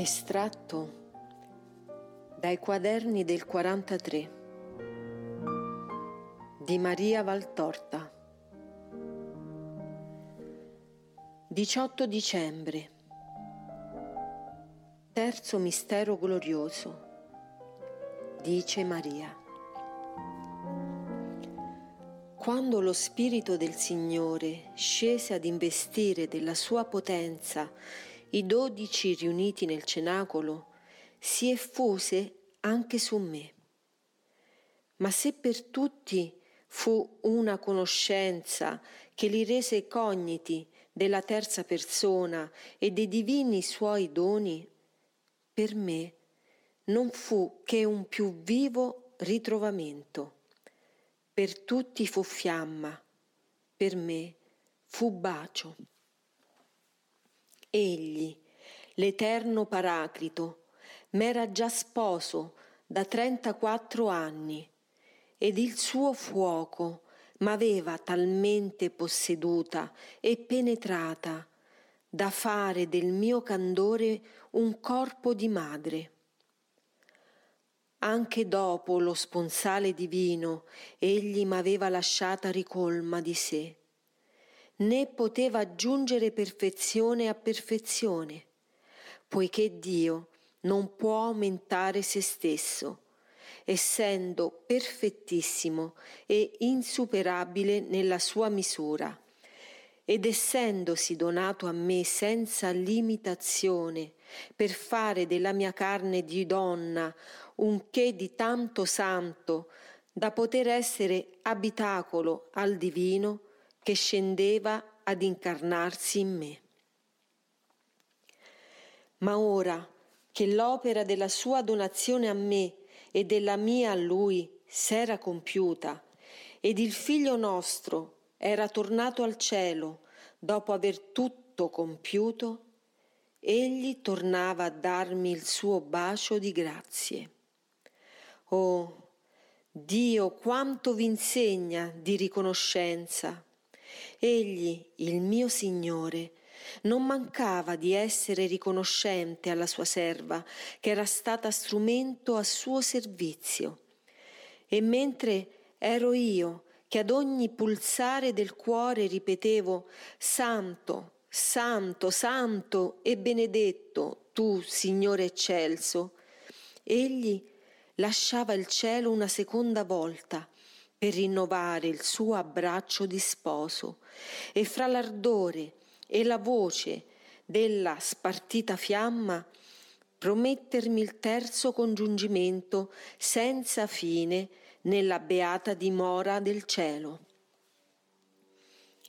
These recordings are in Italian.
Estratto dai quaderni del 43 di Maria Valtorta. 18 dicembre. Terzo mistero glorioso dice Maria. Quando lo Spirito del Signore scese ad investire della sua potenza i dodici riuniti nel cenacolo, si effuse anche su me. Ma se per tutti fu una conoscenza che li rese cogniti della terza persona e dei divini suoi doni, per me non fu che un più vivo ritrovamento. Per tutti fu fiamma, per me fu bacio. Egli, l'eterno Paraclito, m'era già sposo da trentaquattro anni ed il suo fuoco m'aveva talmente posseduta e penetrata da fare del mio candore un corpo di madre. Anche dopo lo sponsale divino egli m'aveva lasciata ricolma di sé né poteva aggiungere perfezione a perfezione, poiché Dio non può aumentare se stesso, essendo perfettissimo e insuperabile nella sua misura, ed essendosi donato a me senza limitazione per fare della mia carne di donna un che di tanto santo da poter essere abitacolo al divino, che scendeva ad incarnarsi in me. Ma ora che l'opera della sua donazione a me e della mia a lui s'era compiuta ed il figlio nostro era tornato al cielo dopo aver tutto compiuto, egli tornava a darmi il suo bacio di grazie. Oh, Dio quanto vi insegna di riconoscenza! Egli, il mio Signore, non mancava di essere riconoscente alla sua serva, che era stata strumento a suo servizio. E mentre ero io che ad ogni pulsare del cuore ripetevo Santo, Santo, Santo e benedetto tu, Signore eccelso, egli lasciava il cielo una seconda volta per rinnovare il suo abbraccio di sposo e fra l'ardore e la voce della spartita fiamma promettermi il terzo congiungimento senza fine nella beata dimora del cielo.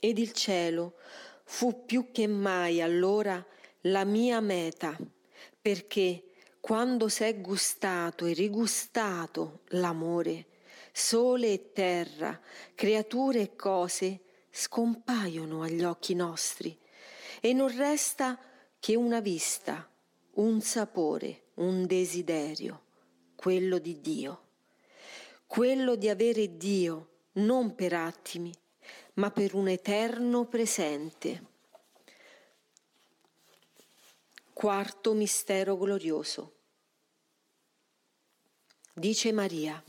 Ed il cielo fu più che mai allora la mia meta, perché quando s'è gustato e rigustato l'amore, sole e terra, creature e cose scompaiono agli occhi nostri e non resta che una vista, un sapore, un desiderio, quello di Dio, quello di avere Dio non per attimi, ma per un eterno presente. Quarto mistero glorioso. Dice Maria.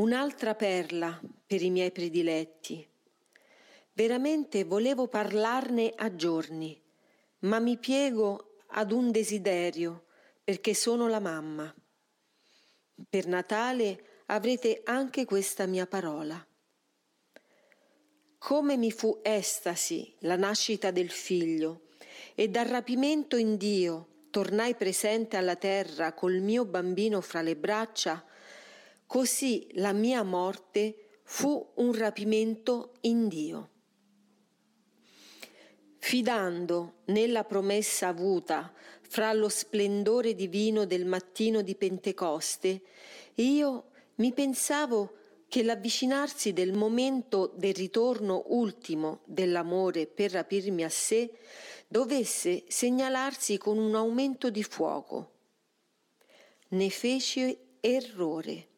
Un'altra perla per i miei prediletti. Veramente volevo parlarne a giorni, ma mi piego ad un desiderio perché sono la mamma. Per Natale avrete anche questa mia parola. Come mi fu estasi la nascita del figlio e dal rapimento in Dio tornai presente alla terra col mio bambino fra le braccia, Così la mia morte fu un rapimento in Dio. Fidando nella promessa avuta fra lo splendore divino del mattino di Pentecoste, io mi pensavo che l'avvicinarsi del momento del ritorno ultimo dell'amore per rapirmi a sé dovesse segnalarsi con un aumento di fuoco. Ne feci errore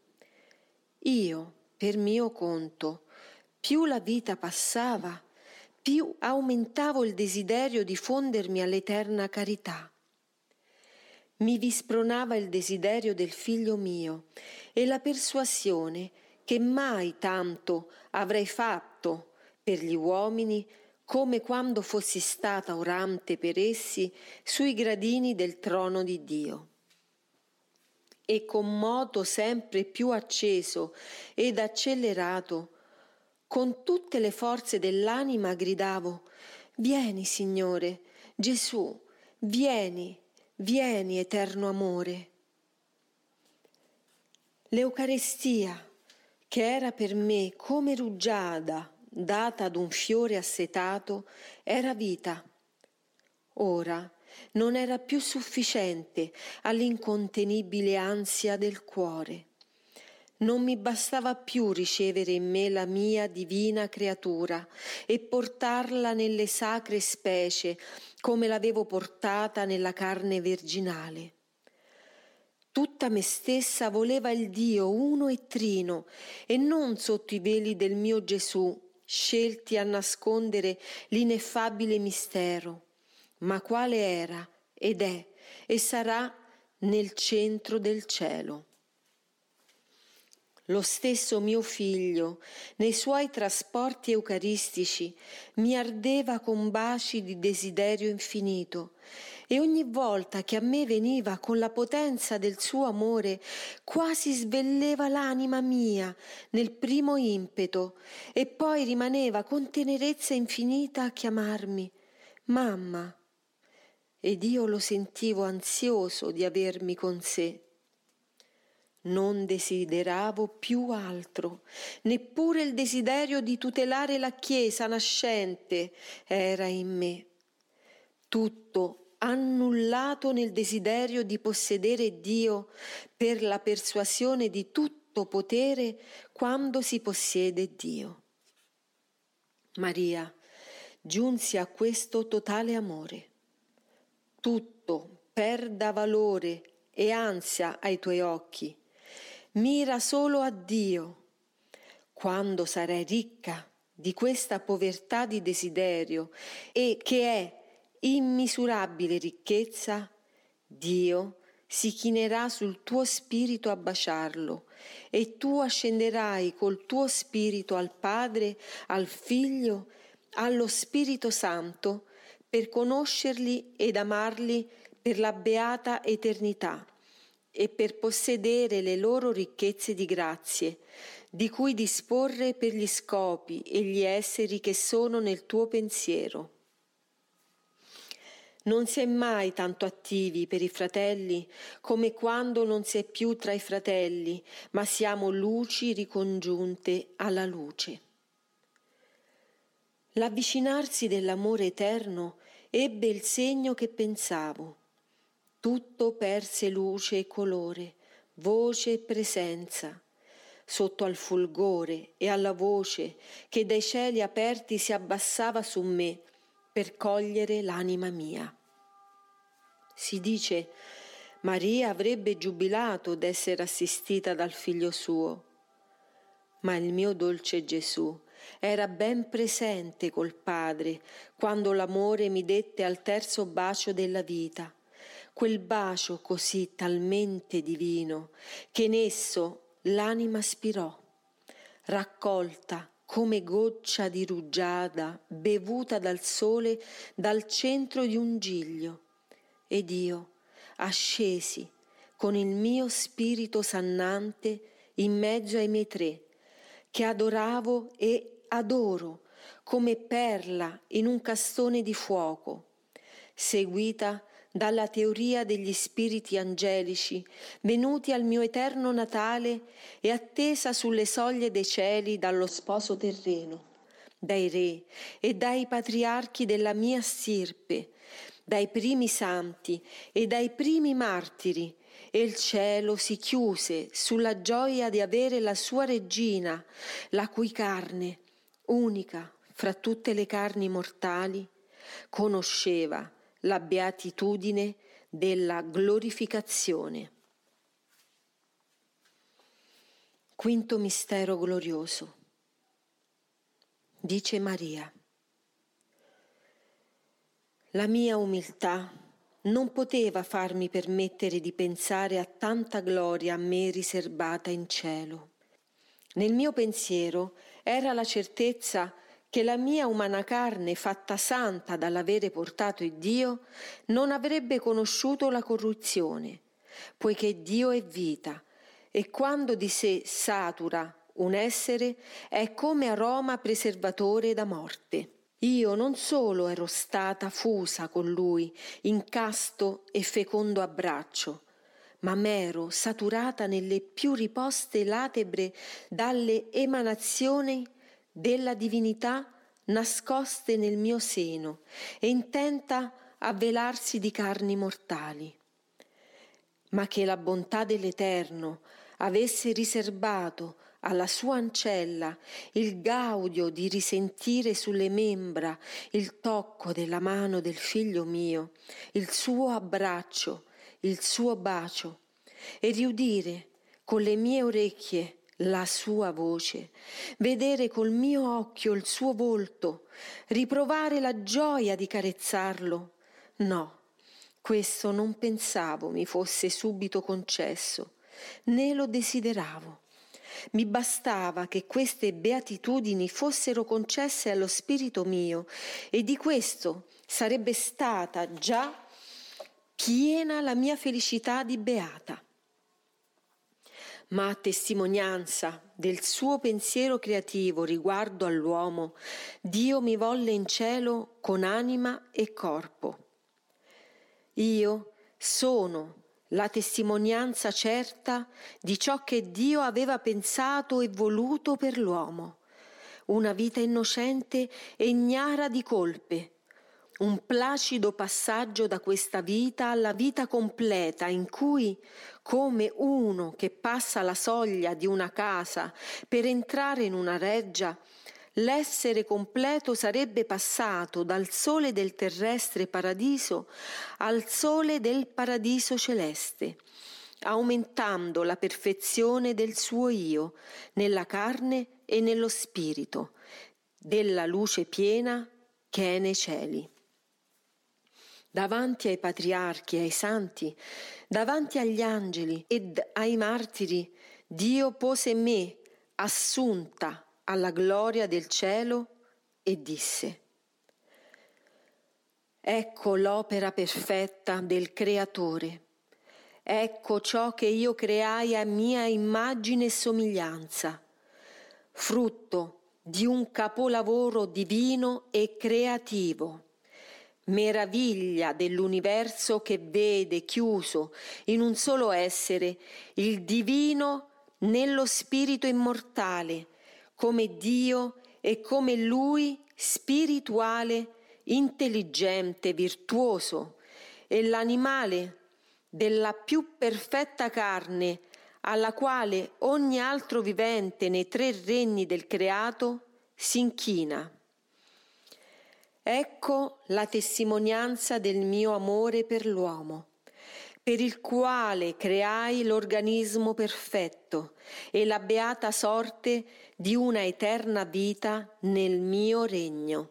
io, per mio conto, più la vita passava, più aumentavo il desiderio di fondermi all'eterna carità. Mi vi spronava il desiderio del figlio mio e la persuasione che mai tanto avrei fatto per gli uomini come quando fossi stata orante per essi sui gradini del trono di Dio. E con moto sempre più acceso ed accelerato, con tutte le forze dell'anima gridavo Vieni, Signore, Gesù, vieni, vieni, eterno amore. L'Eucarestia, che era per me come rugiada data ad un fiore assetato, era vita. Ora non era più sufficiente all'incontenibile ansia del cuore. Non mi bastava più ricevere in me la mia divina creatura e portarla nelle sacre specie come l'avevo portata nella carne virginale. Tutta me stessa voleva il Dio uno e trino e non sotto i veli del mio Gesù, scelti a nascondere l'ineffabile mistero, ma quale era ed è e sarà nel centro del cielo. Lo stesso mio figlio, nei suoi trasporti eucaristici, mi ardeva con baci di desiderio infinito, e ogni volta che a me veniva con la potenza del suo amore, quasi svelleva l'anima mia nel primo impeto, e poi rimaneva con tenerezza infinita a chiamarmi mamma. Ed io lo sentivo ansioso di avermi con sé. Non desideravo più altro, neppure il desiderio di tutelare la Chiesa nascente era in me. Tutto annullato nel desiderio di possedere Dio per la persuasione di tutto potere quando si possiede Dio. Maria giunsi a questo totale amore. Tutto perda valore e ansia ai tuoi occhi mira solo a Dio. Quando sarai ricca di questa povertà di desiderio e che è immisurabile ricchezza, Dio si chinerà sul tuo spirito a baciarlo e tu ascenderai col tuo spirito al Padre, al Figlio, allo Spirito Santo per conoscerli ed amarli per la beata eternità e per possedere le loro ricchezze di grazie, di cui disporre per gli scopi e gli esseri che sono nel tuo pensiero. Non si è mai tanto attivi per i fratelli come quando non si è più tra i fratelli, ma siamo luci ricongiunte alla luce. L'avvicinarsi dell'amore eterno ebbe il segno che pensavo tutto perse luce e colore, voce e presenza, sotto al fulgore e alla voce che dai cieli aperti si abbassava su me per cogliere l'anima mia. Si dice Maria avrebbe giubilato d'essere assistita dal figlio suo, ma il mio dolce Gesù era ben presente col Padre quando l'amore mi dette al terzo bacio della vita quel bacio così talmente divino che in esso l'anima spirò, raccolta come goccia di rugiada bevuta dal sole dal centro di un giglio. Ed io, ascesi con il mio spirito sannante in mezzo ai miei tre, che adoravo e adoro come perla in un castone di fuoco, seguita dalla teoria degli spiriti angelici venuti al mio eterno Natale e attesa sulle soglie dei cieli dallo sposo terreno, dai re e dai patriarchi della mia stirpe, dai primi santi e dai primi martiri, e il cielo si chiuse sulla gioia di avere la sua regina, la cui carne, unica fra tutte le carni mortali, conosceva la beatitudine della glorificazione. Quinto mistero glorioso. Dice Maria, La mia umiltà non poteva farmi permettere di pensare a tanta gloria a me riservata in cielo. Nel mio pensiero era la certezza che la mia umana carne, fatta santa dall'avere portato il Dio, non avrebbe conosciuto la corruzione, poiché Dio è vita, e quando di sé satura un essere è come aroma preservatore da morte. Io non solo ero stata fusa con lui in casto e fecondo abbraccio, ma m'ero saturata nelle più riposte latebre dalle emanazioni della divinità nascoste nel mio seno e intenta a velarsi di carni mortali. Ma che la bontà dell'Eterno avesse riservato alla sua ancella il gaudio di risentire sulle membra il tocco della mano del figlio mio, il suo abbraccio, il suo bacio, e riudire con le mie orecchie la sua voce, vedere col mio occhio il suo volto, riprovare la gioia di carezzarlo. No, questo non pensavo mi fosse subito concesso, né lo desideravo. Mi bastava che queste beatitudini fossero concesse allo spirito mio e di questo sarebbe stata già piena la mia felicità di beata. Ma a testimonianza del suo pensiero creativo riguardo all'uomo, Dio mi volle in cielo con anima e corpo. Io sono la testimonianza certa di ciò che Dio aveva pensato e voluto per l'uomo, una vita innocente e ignara di colpe, un placido passaggio da questa vita alla vita completa in cui, come uno che passa la soglia di una casa per entrare in una reggia, l'essere completo sarebbe passato dal sole del terrestre paradiso al sole del paradiso celeste, aumentando la perfezione del suo io nella carne e nello spirito, della luce piena che è nei cieli. Davanti ai patriarchi, ai santi, davanti agli angeli ed ai martiri, Dio pose me, assunta alla gloria del cielo e disse, Ecco l'opera perfetta del Creatore, ecco ciò che io creai a mia immagine e somiglianza, frutto di un capolavoro divino e creativo, meraviglia dell'universo che vede chiuso in un solo essere il divino nello spirito immortale, come Dio e come Lui spirituale, intelligente, virtuoso, e l'animale della più perfetta carne alla quale ogni altro vivente nei tre regni del creato si inchina. Ecco la testimonianza del mio amore per l'uomo per il quale creai l'organismo perfetto e la beata sorte di una eterna vita nel mio regno.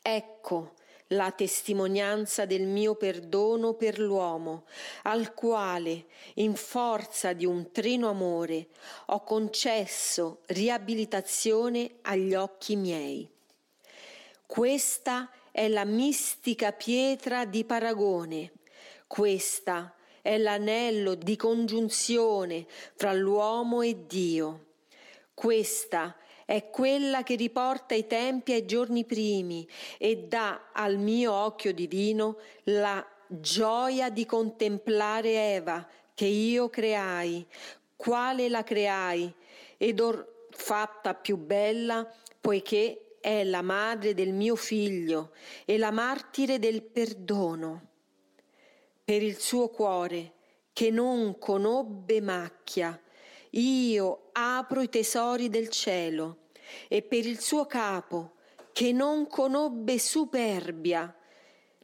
Ecco la testimonianza del mio perdono per l'uomo, al quale, in forza di un trino amore, ho concesso riabilitazione agli occhi miei. Questa è la mistica pietra di paragone questa è l'anello di congiunzione fra l'uomo e Dio. Questa è quella che riporta i tempi ai giorni primi e dà al mio occhio divino la gioia di contemplare Eva che io creai, quale la creai, ed ho fatta più bella poiché è la madre del mio figlio e la martire del perdono per il suo cuore che non conobbe macchia. Io apro i tesori del cielo e per il suo capo che non conobbe superbia.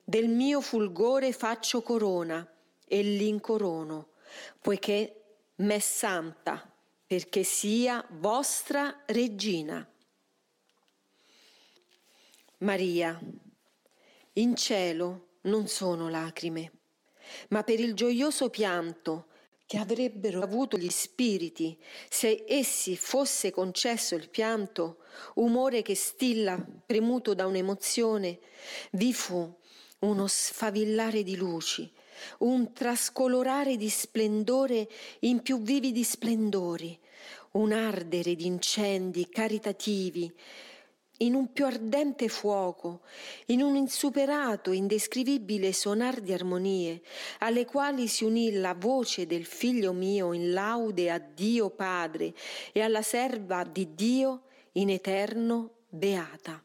Del mio fulgore faccio corona e l'incorono, poiché m'è santa, perché sia vostra regina. Maria, In cielo non sono lacrime, ma per il gioioso pianto che avrebbero avuto gli spiriti se essi fosse concesso il pianto, umore che stilla premuto da un'emozione, vi fu uno sfavillare di luci, un trascolorare di splendore in più vividi splendori, un ardere di incendi caritativi, in un più ardente fuoco, in un insuperato, indescrivibile sonar di armonie, alle quali si unì la voce del figlio mio in laude a Dio Padre e alla serva di Dio in eterno beata.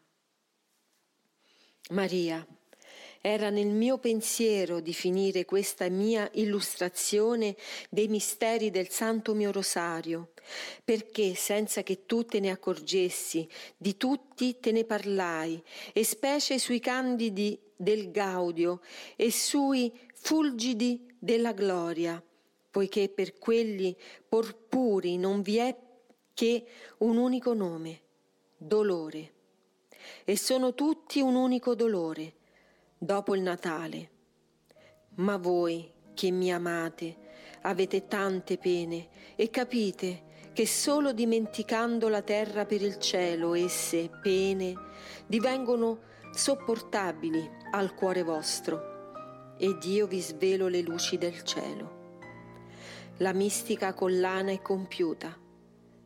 Maria, era nel mio pensiero di finire questa mia illustrazione dei misteri del Santo mio Rosario, perché senza che tu te ne accorgessi, di tutti te ne parlai, e specie sui candidi del Gaudio e sui fulgidi della gloria, poiché per quelli porpuri non vi è che un unico nome, dolore, e sono tutti un unico dolore dopo il Natale. Ma voi che mi amate avete tante pene e capite che solo dimenticando la terra per il cielo esse, pene, divengono sopportabili al cuore vostro ed io vi svelo le luci del cielo. La mistica collana è compiuta,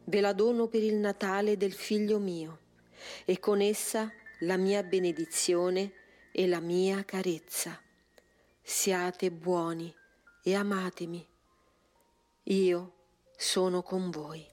ve la dono per il Natale del figlio mio e con essa la mia benedizione e la mia carezza. Siate buoni e amatemi. Io sono con voi.